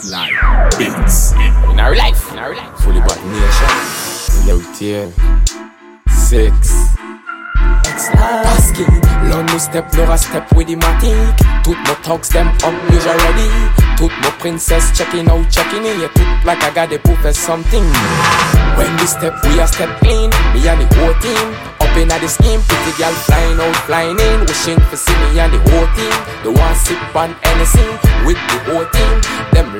X-Line Beats. In our life, in our life. Fully Bot Nation. Leutier. Six. Baskin, l'on nous step, Laura step with the matic. Tout my thugs them up, usually ready Tout my princess checking out, checking in. Yeah, tout like I got the proof of something. When we step, we are step clean. Me and the whole team. Up in the scheme, pretty girl flying out, flying in. Wishing for see me and the whole team. The one sip on anything with the whole team. Them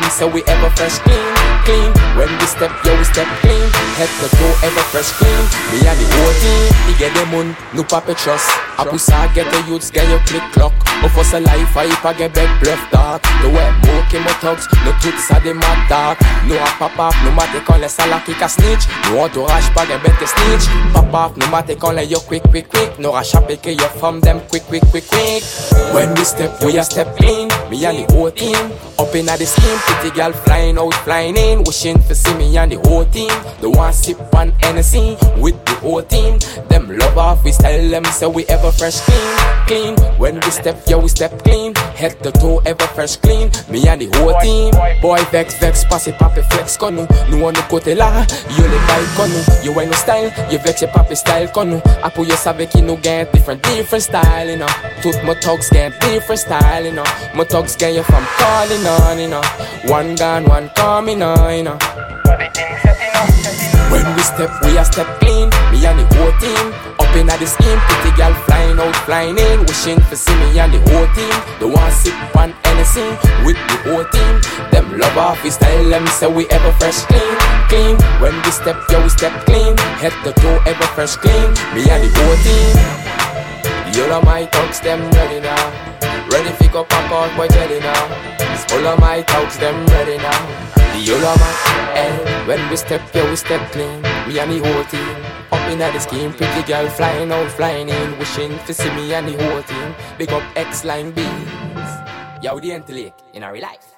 them so we ever fresh clean, clean. When we step, yo we step clean. Head to toe ever fresh clean. Me and the whole team, he get them on, no papa trust. A pou sa get the youths, get your click clock. Ou for sa life, a if I get bed bluff dark. No way moke in my thugs, no tout sa de mad dark. No a pop off, no matter quand les salas qui a snitch. No entourage, pas get bête snitch. Pop off, no matter quand les yo quick, quick, quick. No rush up, your from them quick, quick, quick, quick. When we step, we step in. Me and the whole team Up in the scheme, pretty girl flying out, flying in. Wishing for see me and the whole team. The one sip on NSC with the whole team. Them love off, we style them so we ever fresh clean, clean. When we step, yo we step clean. Head to toe ever fresh clean. Me and the whole team. Boy vex, vex, passe it, flex kon nou Nou an nou kote la, yo le bay kon nou Yo wè nou style, yo vex ye papi style kon nou Apo yo save ki nou gen different, different style, you know Tout my thugs gen different style, you know My thugs gen from calling on, you know One gone, one coming on, you know when we step, we a step clean. Me and the whole team. Up in the scheme, pretty girl flying out, flying in. Wishing for see me and the whole team. The one sip with the whole team. Them love off, we style them, say we ever fresh clean, clean. When we step, yo, we step clean. Head to toe, ever fresh clean. Me and the whole team. All of my thugs, them ready now. Ready fi go pop out boy jelly now. All of my thugs, them ready now. The whole of my eh, when we step, yeah we step clean. Me and the whole team. Up in the scheme, pretty girl flying out, flying in, wishing to see me and the whole team. Big up ExelineBeatz. Yo, the intellect in our life.